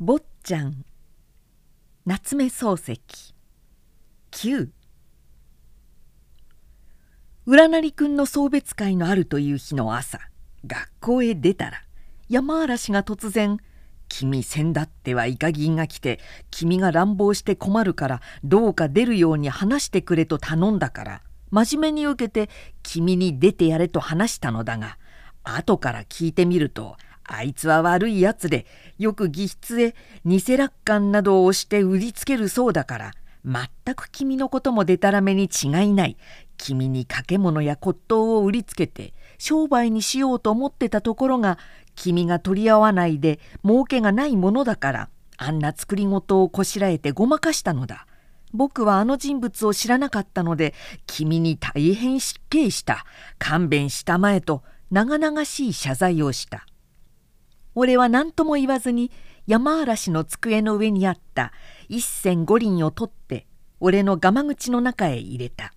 坊ちゃん。夏目漱石。9浦成君の送別会のあるという日の朝学校へ出たら山嵐が突然「君せんだってはイカギンが来て君が乱暴して困るからどうか出るように話してくれと頼んだから真面目に受けて君に出てやれと話したのだが後から聞いてみるとあいつは悪いやつでよく義筆へ偽楽観などを押して売りつけるそうだから全く君のこともでたらめに違いない君に掛物や骨董を売りつけて商売にしようと思ってたところが君が取り合わないで儲けがないものだからあんな作り事をこしらえてごまかしたのだ。僕はあの人物を知らなかったので君に大変失敬した勘弁したまえと長々しい謝罪をした。俺は何とも言わずに山嵐の机の上にあった一銭五輪を取って俺のガマ口の中へ入れた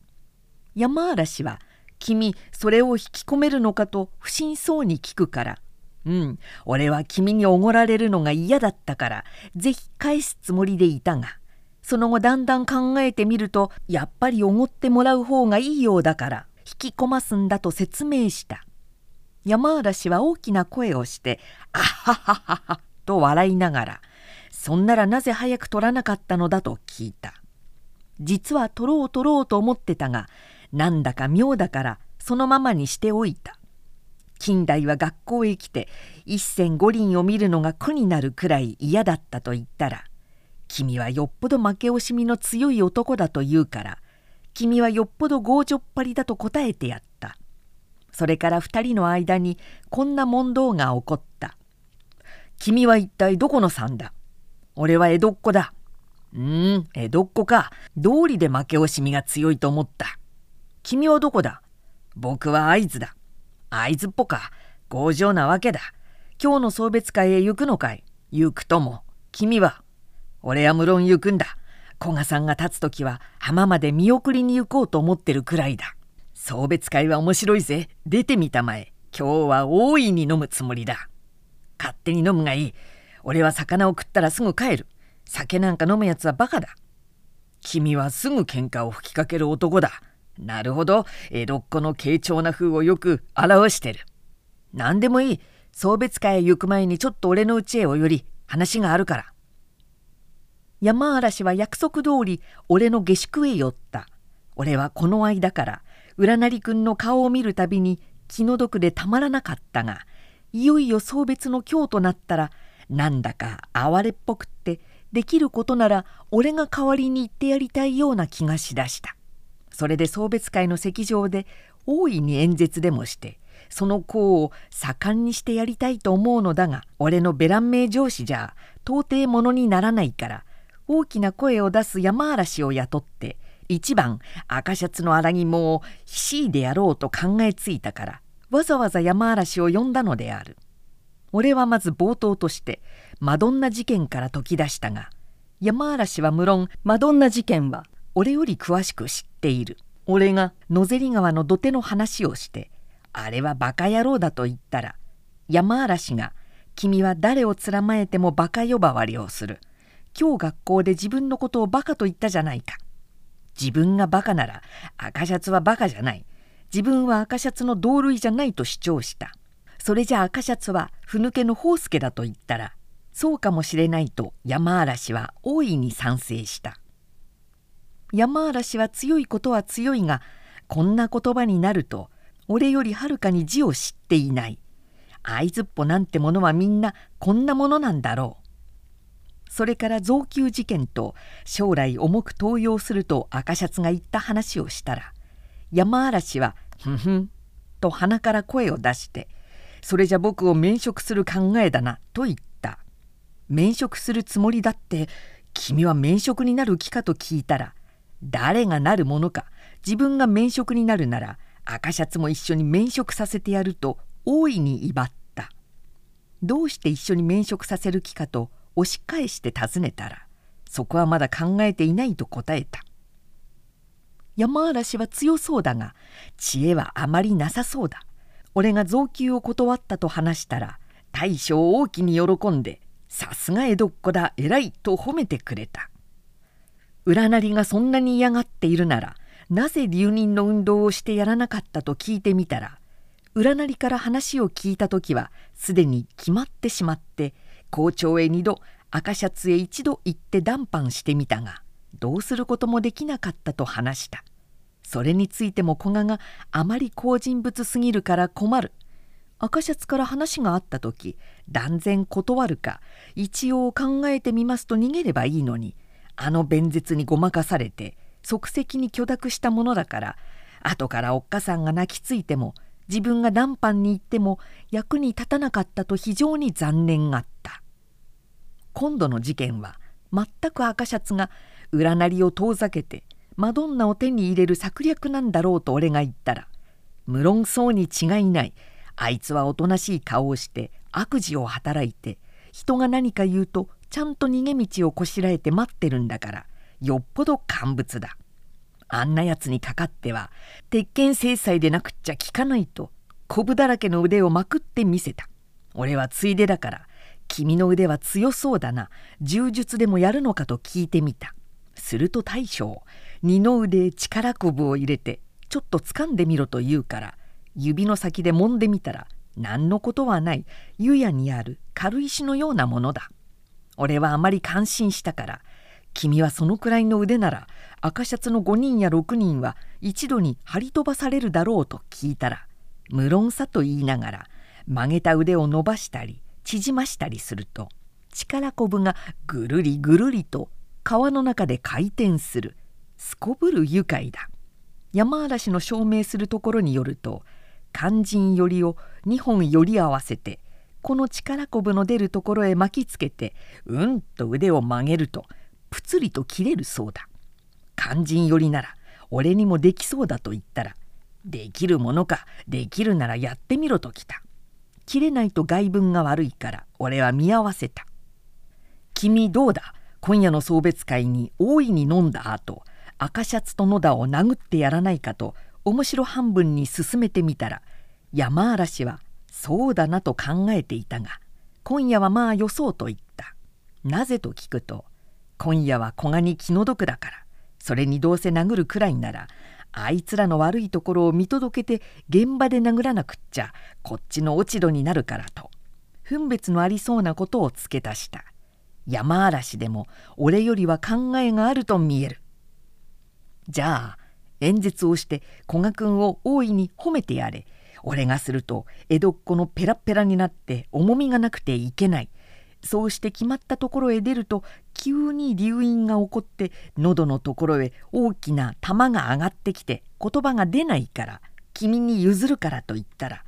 山嵐は「君それを引き込めるのか?」と不審そうに聞くから「うん俺は君におごられるのが嫌だったからぜひ返すつもりでいたがその後だんだん考えてみるとやっぱりおごってもらう方がいいようだから引き込ますんだと説明した。山嵐は大きな声をして「あはははは」と笑いながら「そんならなぜ早く取らなかったのだ」と聞いた。実は取ろう取ろうと思ってたがなんだか妙だからそのままにしておいた。近代は学校へ来て一銭五輪を見るのが苦になるくらい嫌だったと言ったら「君はよっぽど負け惜しみの強い男だと言うから君はよっぽど強情っぱりだと答えてやった。それから2人の間にこんな問答が起こった「君は一体どこのさんだ？俺は江戸っ子だ」「うーん江戸っ子か。道理で負け惜しみが強いと思った」「君はどこだ？僕は会津だ」「会津っぽか。強情なわけだ。今日の送別会へ行くのかい？行くとも。君は？俺は無論行くんだ。古賀さんが立つ時は浜まで見送りに行こうと思ってるくらいだ。送別会は面白いぜ。出てみたまえ。今日は大いに飲むつもりだ。勝手に飲むがいい。俺は魚を食ったらすぐ帰る。酒なんか飲むやつはバカだ。君はすぐ喧嘩を吹きかける男だ。なるほど。江戸っ子の軽調な風をよく表してる。何でもいい。送別会へ行く前にちょっと俺の家へお寄り、話があるから。山嵐は約束通り俺の下宿へ寄った。俺はこの間から浦成君の顔を見るたびに気の毒でたまらなかったがいよいよ送別の今日となったらなんだか哀れっぽくってできることなら俺が代わりに言ってやりたいような気がしだした。それで送別会の席上で大いに演説でもしてその功を盛んにしてやりたいと思うのだが俺のベラン名上司じゃ到底ものにならないから大きな声を出す山嵐を雇って一番赤シャツの荒肝をひしいでやろうと考えついたからわざわざ山嵐を呼んだのである。俺はまず冒頭としてマドンナ事件から解き出したが山嵐は無論マドンナ事件は俺より詳しく知っている。俺が野芹川の土手の話をしてあれはバカ野郎だと言ったら山嵐が「君は誰をつらまえてもバカ呼ばわりをする」今日学校で自分のことをバカと言ったじゃないか。自分がバカなら赤シャツはバカじゃない。自分は赤シャツの同類じゃないと主張した。それじゃ赤シャツはふぬけの宝助だと言ったらそうかもしれないと山嵐は大いに賛成した。山嵐は強いことは強いがこんな言葉になると俺よりはるかに字を知っていない。会津っぽなんてものはみんなこんなものなんだろう。それから増給事件と将来重く登用すると赤シャツが言った話をしたら山嵐は「ふんふん」と鼻から声を出して「それじゃ僕を免職する考えだな」と言った。免職するつもりだって君は免職になる気かと聞いたら誰がなるものか自分が免職になるなら赤シャツも一緒に免職させてやると大いに威張った。どうして一緒に免職させる気かと押し返して尋ねたらそこはまだ考えていないと答えた。山嵐は強そうだが知恵はあまりなさそうだ。俺が増給を断ったと話したら大将大きに喜んでさすが江戸っ子だ偉いと褒めてくれた。占りがそんなに嫌がっているならなぜ留任の運動をしてやらなかったと聞いてみたら占りから話を聞いた時はすでに決まってしまって校長へ2度赤シャツへ一度行って談判してみたがどうすることもできなかったと話した。それについても古賀があまり好人物すぎるから困る。赤シャツから話があった時断然断るか一応考えてみますと逃げればいいのにあの弁舌にごまかされて即席に許諾したものだから後からおっかさんが泣きついても自分が談判に行っても役に立たなかったと非常に残念があった。今度の事件は全く赤シャツが占りを遠ざけてマドンナを手に入れる策略なんだろうと俺が言ったら無論そうに違いないあいつはおとなしい顔をして悪事を働いて人が何か言うとちゃんと逃げ道をこしらえて待ってるんだからよっぽど乾物だ。あんなやつにかかっては鉄拳制裁でなくっちゃ効かないとこぶだらけの腕をまくってみせた。俺はついでだから君の腕は強そうだな。柔術でもやるのかと聞いてみた。すると大将二の腕へ力こぶを入れてちょっと掴んでみろと言うから指の先で揉んでみたら何のことはない湯屋にある軽石のようなものだ。俺はあまり感心したから君はそのくらいの腕なら赤シャツの5人や6人は一度に張り飛ばされるだろうと聞いたら無論さと言いながら曲げた腕を伸ばしたり縮ましたりすると力こぶがぐるりぐるりと川の中で回転するすこぶる愉快だ。山嵐の証明するところによると肝心よりを2本より合わせてこの力こぶの出るところへ巻きつけてうんと腕を曲げるとぷつりと切れるそうだ。肝心よりなら俺にもできそうだと言ったらできるものかできるならやってみろときた。切れないと外文が悪いから俺は見合わせた。君どうだ？今夜の送別会に大いに飲んだ後赤シャツと野田を殴ってやらないかと面白半分に進めてみたら山嵐はそうだなと考えていたが今夜はまあよそうと言った。なぜと聞くと今夜は古賀に気の毒だから。それにどうせ殴るくらいならあいつらの悪いところを見届けて現場で殴らなくっちゃこっちの落ち度になるからと。分別のありそうなことを付け足した。山嵐でも俺よりは考えがあると見える。じゃあ演説をして古賀君を大いに褒めてやれ。俺がすると江戸っ子のペラペラになって重みがなくていけない。そうして決まったところへ出ると急に流飲が起こって喉のところへ大きな玉が上がってきて言葉が出ないから君に譲るからと言ったら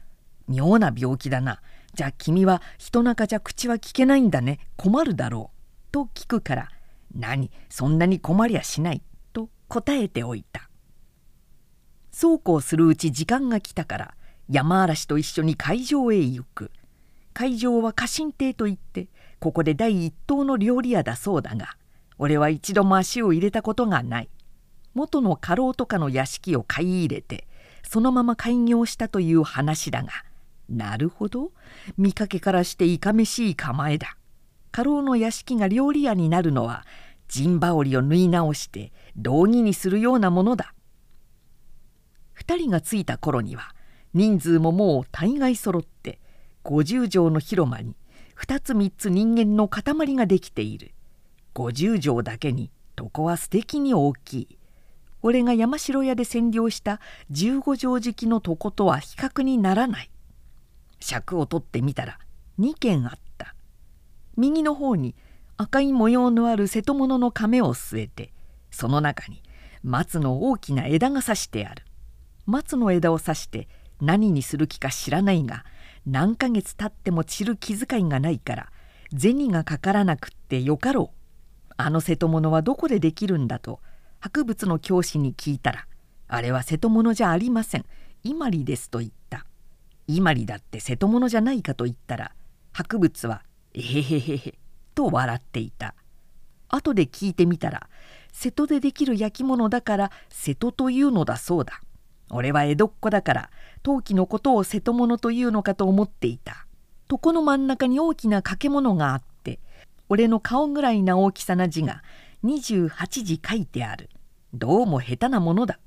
妙な病気だな。じゃあ君は人中じゃ口は聞けないんだね。困るだろう。と聞くから何？そんなに困りゃしない。と答えておいた。そうこうするうち時間が来たから山嵐と一緒に会場へ行く。会場は家臣亭といってここで第一等の料理屋だそうだが俺は一度も足を入れたことがない。元の家老とかの屋敷を買い入れてそのまま開業したという話だがなるほど。見かけからしていかめしい構えだ。家老の屋敷が料理屋になるのは陣羽織を縫い直して道着にするようなものだ。2人が着いた頃には人数ももう大概揃って50畳の広間に2つ3つ人間の塊ができている。50畳だけに床は素敵に大きい。俺が山城屋で占領した15畳敷きの床とは比較にならない。尺を取ってみたら2軒あった。右の方に赤い模様のある瀬戸物の亀を据えてその中に松の大きな枝が刺してある。松の枝を刺して何にする気か知らないが何ヶ月経っても散る気遣いがないから銭がかからなくってよかろう。あの瀬戸物はどこでできるんだと博物の教師に聞いたらあれは瀬戸物じゃありません。伊万里ですと言った。伊万里だって瀬戸物じゃないかと言ったら博物はえへへへへと笑っていた。後で聞いてみたら瀬戸でできる焼き物だから瀬戸というのだそうだ。俺は江戸っ子だから陶器のことを瀬戸物というのかと思っていた。床の真ん中に大きな掛物があって俺の顔ぐらいな大きさな字が28字書いてある。どうも下手なものだ。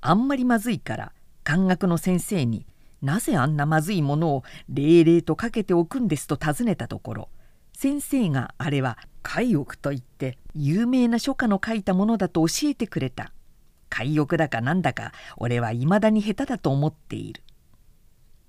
あんまりまずいから漢学の先生になぜあんなまずいものを霊々とかけておくんですと尋ねたところ先生があれは海翼といって有名な書家の書いたものだと教えてくれた。海翼だかなんだか俺はいまだに下手だと思っている。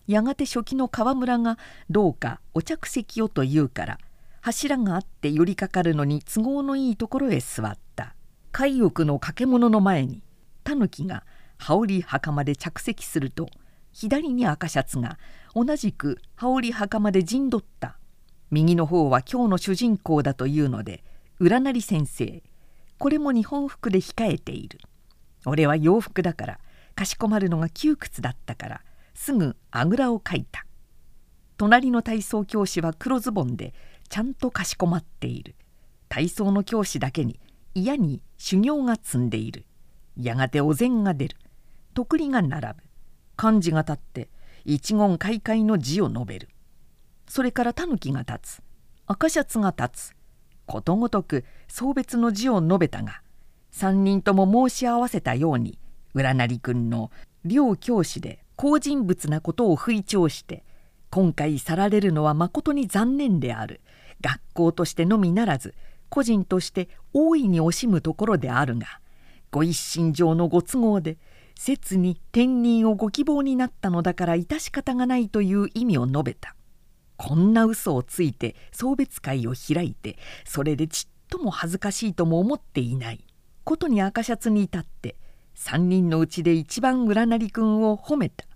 やがて初期の河村がどうかお着席をと言うから柱があって寄りかかるのに都合のいいところへ座った。海翼の掛物の前にタヌキが羽織袴で着席すると左に赤シャツが同じく羽織袴で陣取った。右の方は今日の主人公だというので占り先生これも日本服で控えている。俺は洋服だからかしこまるのが窮屈だったからすぐあぐらをかいた。隣の体操教師は黒ズボンでちゃんとかしこまっている。体操の教師だけに嫌に修行が積んでいる。やがてお膳が出る。徳利が並ぶ。漢字が立って一言開会の字を述べる。それからタヌキが立つ。赤シャツが立つ。ことごとく送別の字を述べたが3人とも申し合わせたように占り君の両教師で好人物なことを吹聴して今回去られるのはまことに残念である。学校としてのみならず個人として大いに惜しむところであるがご一心上のご都合で切に転任をご希望になったのだから致し方がないという意味を述べた。こんな嘘をついて送別会を開いてそれでちっとも恥ずかしいとも思っていない。ことに赤シャツに至って3人のうちで一番占り君を褒めた。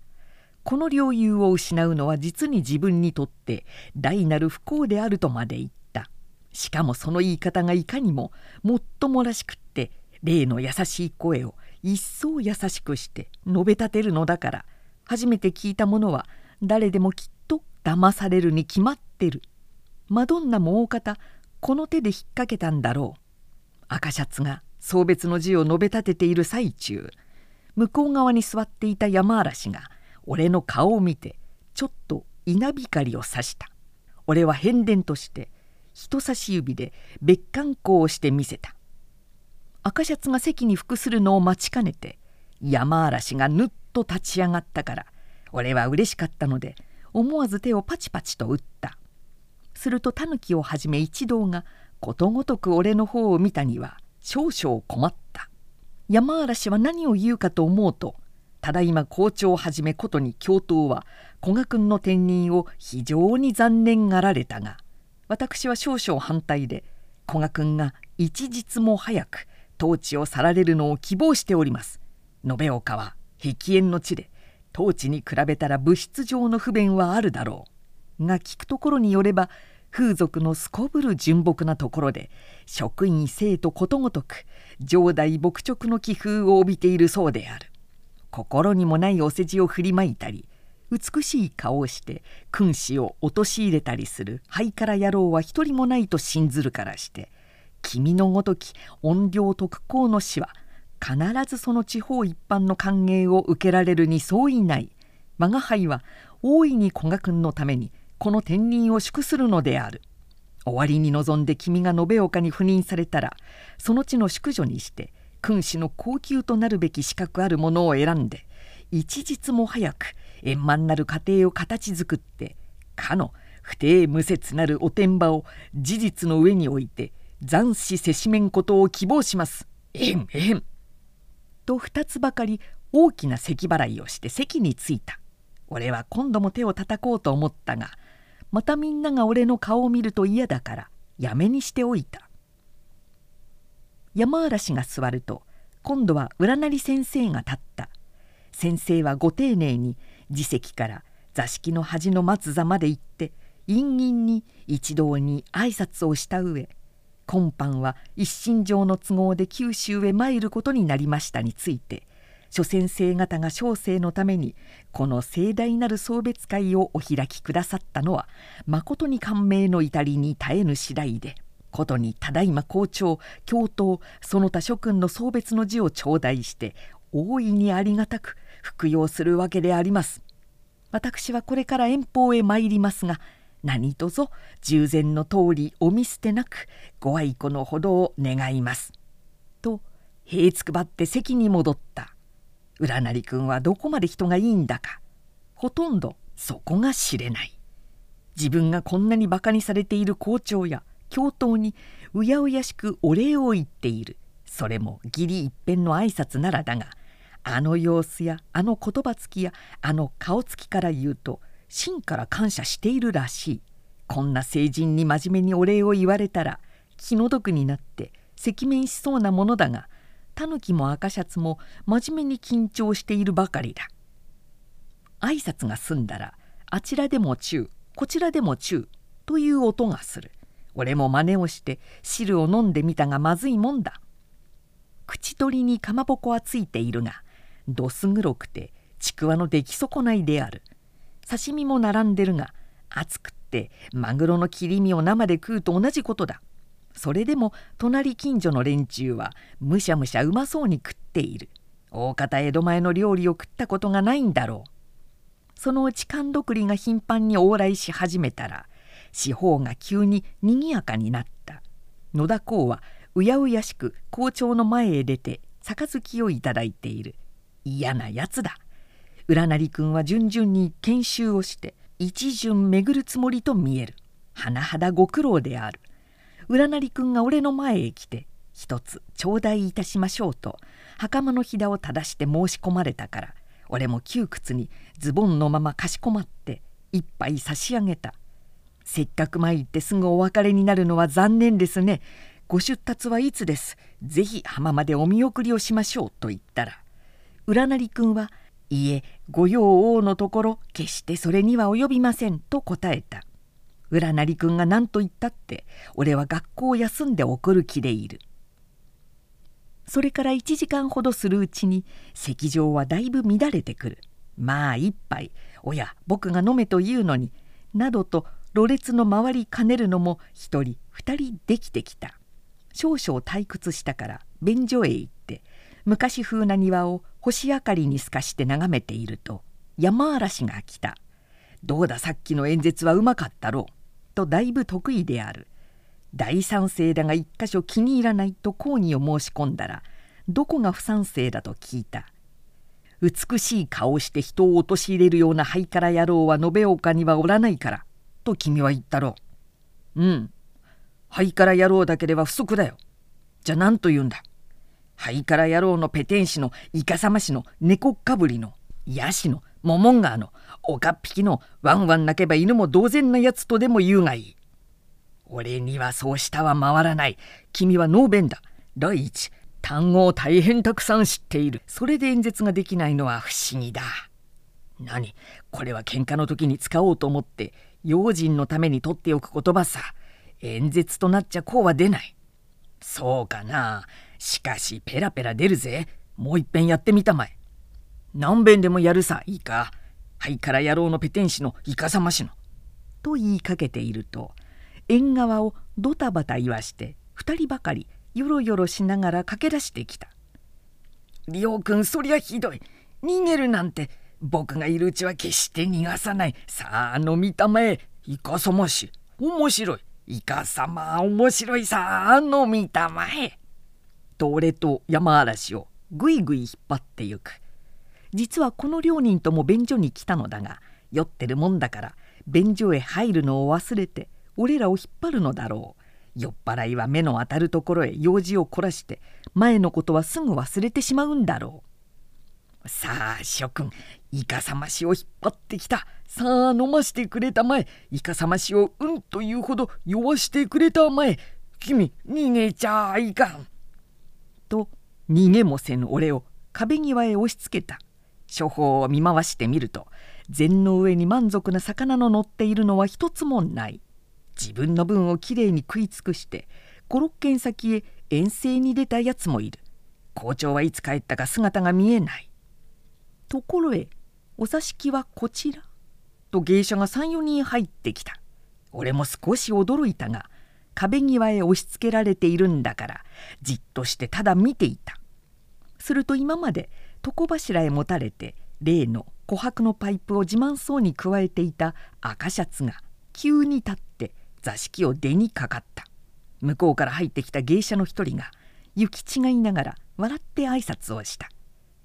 この領有を失うのは実に自分にとって大なる不幸であるとまで言った。しかもその言い方がいかにももっともらしくって例の優しい声を一層優しくして述べ立てるのだから初めて聞いた者は誰でもきっと騙されるに決まってる。マドンナも大方この手で引っ掛けたんだろう。赤シャツが送別の字を述べ立てている最中向こう側に座っていた山嵐が俺の顔を見てちょっと稲光をさした。俺は変電として人差し指で別観光をしてみせた。赤シャツが席に服するのを待ちかねて山嵐がぬっと立ち上がったから俺は嬉しかったので思わず手をパチパチと打った。するとタヌキをはじめ一同がことごとく俺の方を見たには少々困った。山嵐は何を言うかと思うとただいま校長をはじめことに教頭は古賀君の転任を非常に残念がられたが私は少々反対で古賀君が一日も早く統治を去られるのを希望しております。延岡は壁縁の地で統治に比べたら物質上の不便はあるだろう。が聞くところによれば風俗のすこぶる純朴なところで職員生徒ことごとく上代牧直の気風を帯びているそうである。心にもないお世辞を振りまいたり美しい顔をして君子を陥れたりするハイカラ野郎は一人もないと信ずるからして君のごとき怨霊特攻の死は必ずその地方一般の歓迎を受けられるに相違ない。我が輩は大いに古賀君のためにこの天任を祝するのである。終わりに望んで君が延岡に赴任されたらその地の淑女にして君子の高級となるべき資格あるものを選んで一日も早く円満なる家庭を形作ってかの不定無節なるおてんばを事実の上に置いて斬死せしめんことを希望します。えんえん。と2つばかり大きな咳払いをして席に着いた。俺は今度も手を叩こうと思ったがまたみんなが俺の顔を見ると嫌だからやめにしておいた。山嵐が座ると今度は占り先生が立った。先生はご丁寧に自席から座敷の端の松座まで行って陰陰に一同に挨拶をした上今般は一身上の都合で九州へ参ることになりましたについて諸先生方が小生のためにこの盛大なる送別会をお開きくださったのはまことに感銘の至りに絶えぬ次第でことにただいま校長教頭その他諸君の送別の字を頂戴して大いにありがたく服用するわけであります。私はこれから遠方へ参りますが何卒従前の通りお見捨てなくご愛顧のほどを願います」と塀つくばって席に戻った浦成君はどこまで人がいいんだか。ほとんどそこが知れない。自分がこんなにバカにされている校長や教頭にうやうやしくお礼を言っている。それも義理一辺の挨拶ならだがあの様子やあの言葉つきやあの顔つきから言うと真から感謝しているらしい。こんな成人に真面目にお礼を言われたら気の毒になって赤面しそうなものだがタヌキも赤シャツも真面目に緊張しているばかりだ。挨拶が済んだらあちらでもチューこちらでもチューという音がする。俺も真似をして汁を飲んでみたがまずいもんだ。口取りにかまぼこはついているがどす黒くてちくわの出来損ないである。刺身も並んでるが熱くってマグロの切り身を生で食うと同じことだ。それでも隣近所の連中はむしゃむしゃうまそうに食っている。大方江戸前の料理を食ったことがないんだろう。そのうち勘どくりが頻繁に往来し始めたら四方が急ににぎやかになった。野田公はうやうやしく校長の前へ出て杯をいただいている。嫌なやつだ。浦成君は順々に研修をして一巡巡るつもりと見える。甚だご苦労である。浦成君が俺の前へ来て一つ頂戴いたしましょうと袴のひだを正して申し込まれたから俺も窮屈にズボンのままかしこまって一杯差し上げた。せっかく参ってすぐお別れになるのは残念ですね。ご出立はいつです。ぜひ浜までお見送りをしましょうと言ったら浦成君はいえ御用王のところ決してそれには及びませんと答えた。浦成君が何と言ったって俺は学校を休んで怒る気でいる。それから1時間ほどするうちに席上はだいぶ乱れてくる。まあ一杯おや僕が飲めというのになどとろれつの回りかねるのも一人二人できてきた。少々退屈したから便所へ行って昔風な庭を星明かりに透かして眺めていると山嵐が来た「どうださっきの演説はうまかったろう」とだいぶ得意である。大賛成だが一箇所気に入らないと抗議を申し込んだらどこが不賛成だと聞いた。美しい顔をして人を陥れるようなハイカラ野郎は延岡にはおらないからと君は言ったろう。うん。ハイカラ野郎だけでは不足だよ。じゃあ何と言うんだ。ハイカラ野郎のペテン師のイカサマ師の猫っかぶりのヤシのモモンガーの岡っ引きのワンワン鳴けば犬も同然なやつとでも言うがいい俺にはそうしたは回らない。君はノーベンだ。第一、単語を大変たくさん知っている。それで演説ができないのは不思議だ。何？これは喧嘩の時に使おうと思って、用心のために取っておく言葉さ。演説となっちゃこうは出ない。そうかな。しかし、ペラペラ出るぜ。もういっぺんやってみたまえ。何遍でもやるさ、いいか？はいから野郎のペテン師のイカサマ師の。と言いかけていると、縁側をドタバタ言わして2人ばかりよろよろしながら駆け出してきた「リオ君そりゃひどい。逃げるなんて僕がいるうちは決して逃がさない。さあ飲みたまえ。イカさまし面白い。イカ様面白いさ。あ飲みたまえ」と俺と山嵐をぐいぐい引っ張ってゆく。実はこの両人とも便所に来たのだが酔ってるもんだから便所へ入るのを忘れて俺らを引っ張るのだろう。酔っ払いは目の当たるところへ用事を凝らして前のことはすぐ忘れてしまうんだろう。さあ諸君イカサマシを引っ張ってきた。さあ飲ましてくれたまえ。イカサマシをうんというほど酔わしてくれたまえ。君逃げちゃいかん」と逃げもせぬ俺を壁際へ押しつけた。処方を見回してみると禅の上に満足な魚の乗っているのは一つもない。自分の分をきれいに食い尽くして56軒先へ遠征に出たやつもいる。校長はいつ帰ったか姿が見えない。ところへお座敷はこちら。と芸者が34人入ってきた。俺も少し驚いたが壁際へ押しつけられているんだからじっとしてただ見ていた。すると今まで床柱へ持たれて例の琥珀のパイプを自慢そうにくわえていた赤シャツが急に立って座敷を出にかかった。向こうから入ってきた芸者の一人が行き違いながら笑って挨拶をした。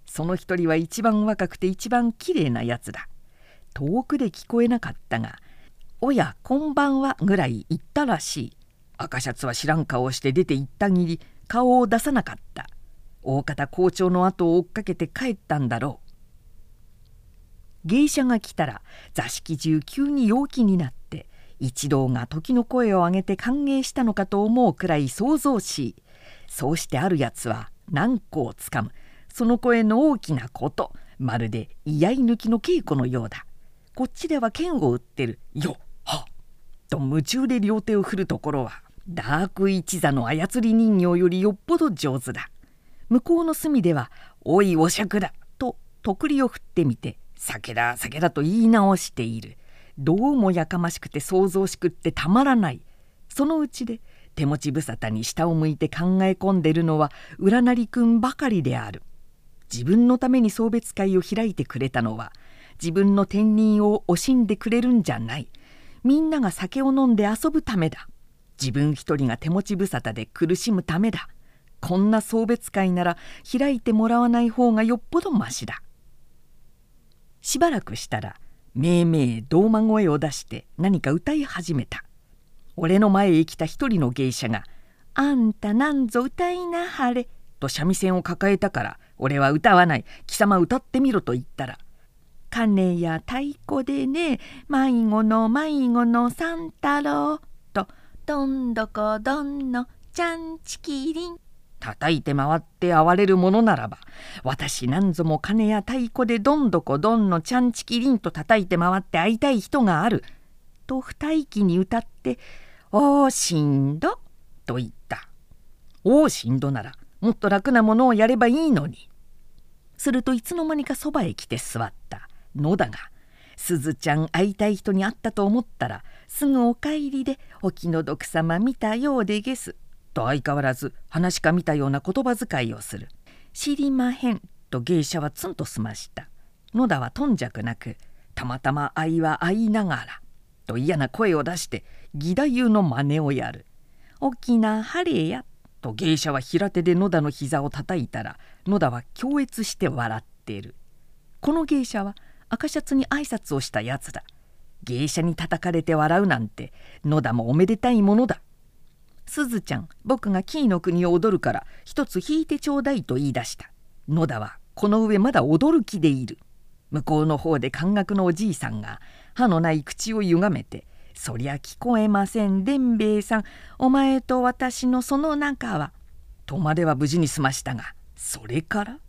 その一人は一番若くて一番きれいなやつだ。遠くで聞こえなかったが「おやこんばんは」ぐらい言ったらしい。赤シャツは知らん顔をして出て行ったぎり顔を出さなかった。大方校長の後を追っかけて帰ったんだろう。芸者が来たら座敷中急に陽気になって一同が時の声を上げて歓迎したのかと思うくらい想像しそうしてあるやつは何個をつかむ。その声の大きなことまるで居合抜きの稽古のようだ。こっちでは剣を売ってる。よはと夢中で両手を振るところはダーク一座の操り人形よりよっぽど上手だ。向こうの隅では「おいお酌だ」ととくりを振ってみて「酒だ酒だ」と言い直しているどうもやかましくて想像しくってたまらない。そのうちで手持ち無沙汰に下を向いて考え込んでるのは占りくんばかりである。自分のために送別会を開いてくれたのは自分の天人を惜しんでくれるんじゃない。みんなが酒を飲んで遊ぶためだ。自分一人が手持ち無沙汰で苦しむためだ。こんな送別会なら開いてもらわない方がよっぽどましだ。しばらくしたらめいめい胴間声を出して何か歌い始めた。俺の前へ来た一人の芸者が「あんたなんぞ歌いなはれ」と三味線を抱えたから俺は歌わない。貴様歌ってみろと言ったら「鐘や太鼓でね迷子の迷子の三太郎」と「どんどこどんのちゃんちきりん」叩いて回って哀れるものならば私なんぞも鐘や太鼓でどんどこどんのちゃんちきりんと叩いて回って会いたい人があると二息に歌って「おーしんど」と言った「おーしんどならもっと楽なものをやればいいのに」するといつの間にかそばへ来て座った。のだがすずちゃん会いたい人に会ったと思ったらすぐお帰りでお気の毒様見たようでげす。と相変わらず話か見たような言葉遣いをする知りまへんと芸者はツンと済ました。野田は頓着なくたまたま愛は会いながらと嫌な声を出して義太夫の真似をやる大きな晴れやと芸者は平手で野田の膝を叩いたら野田は強越して笑っているこの芸者は赤シャツに挨拶をしたやつだ。芸者に叩かれて笑うなんて野田もおめでたいものだ。すずちゃん僕がキーの国を踊るから一つ弾いてちょうだいと言い出した。野田はこの上まだ踊る気でいる。向こうの方で感覚のおじいさんが歯のない口をゆがめてそりゃ聞こえません伝兵衛さん。お前と私のその仲は」とまでは無事に済ましたが「それから?」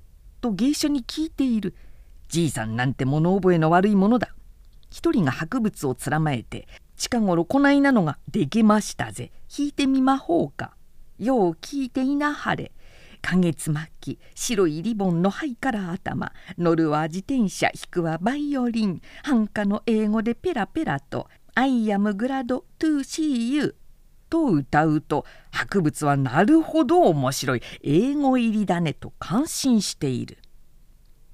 と芸者に聞いている。じいさんなんて物覚えの悪いものだ。一人が博物をつらまえて近頃こないなのができましたぜ。弾いてみまほうか。よう聞いていなはれ。花月末期白いリボンの灰から頭乗るは自転車弾くはバイオリン。半歌の英語でペラペラと I am glad to see you と歌うと博物はなるほど面白い。英語入りだねと感心している。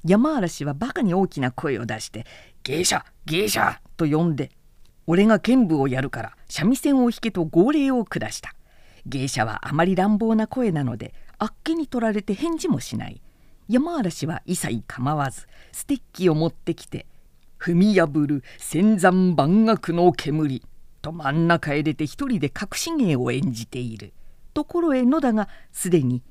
山嵐はバカに大きな声を出して「芸者芸者!」と呼んで「俺が剣舞をやるから三味線を弾け」と号令を下した。芸者はあまり乱暴な声なのであっけに取られて返事もしない。山嵐は一切構わずステッキを持ってきて踏み破る千山万岳の煙。と真ん中へ出て一人で隠し芸を演じている。ところへ野田がすでに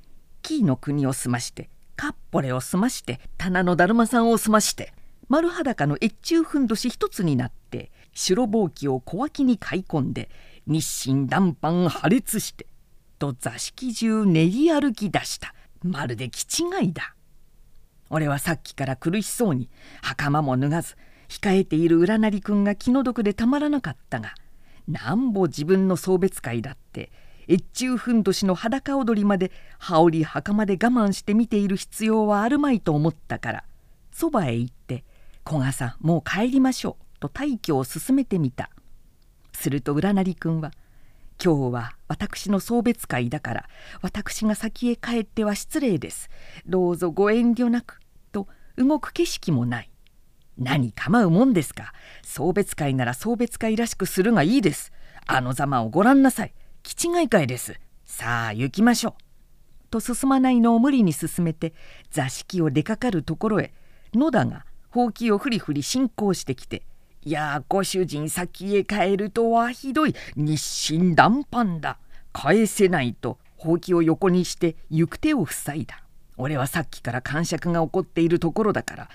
紀伊の国を済ましてカッポレを済まして棚のだるまさんを済まして丸裸の越中ふんどし一つになって白ぼうきを小脇に買い込んで日清断板破裂してと座敷中練り歩き出した。まるで気違いだ。俺はさっきから苦しそうに袴も脱がず控えている占りくんが気の毒でたまらなかったがなんぼ自分の送別会だって越中ふんどしの裸踊りまで羽織袴で我慢して見ている必要はあるまいと思ったからそばへ行って「古賀さんもう帰りましょう」と退去を勧めてみた。すると占りくんは「今日は私の送別会だから私が先へ帰っては失礼です。どうぞご遠慮なく」と動く景色もない。何構うもんですか。送別会なら送別会らしくするがいいです。あのざまをご覧なさい。気違い会です。さあ行きましょう。と進まないのを無理に進めて座敷を出かかるところへ野田がほうきをふりふり進行してきて「いやご主人先へ帰るとはひどい。日清断飯だ。返せない」とほうきを横にして行く手を塞いだ。俺はさっきから感触が起こっているところだから。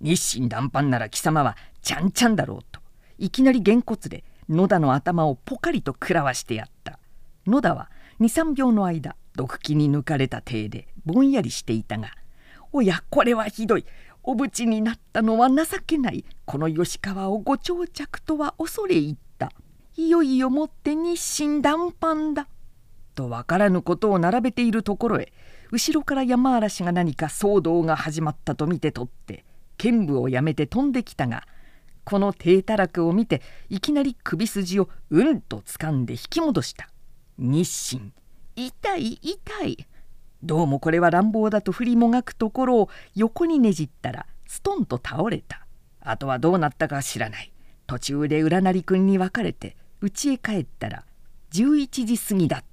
日清断飯なら貴様はちゃんちゃんだろうと。いきなりげんこつで野田の頭をポカリと食らわしてやった。野田は23秒の間毒気に抜かれた体でぼんやりしていたが「おやこれはひどい。おぶちになったのは情けないこの吉川をご長着とは恐れ入った。いよいよもって日清断飯だ」と分からぬことを並べているところへ後ろから山嵐が何か騒動が始まったと見て取って剣舞をやめて飛んできたがこの低たらくを見ていきなり首筋をうんと掴んで引き戻した。日清。痛い痛い。どうもこれは乱暴だと振りもがくところを横にねじったらストンと倒れた。あとはどうなったか知らない。途中で占り君に分かれて家へ帰ったら11時過ぎだった。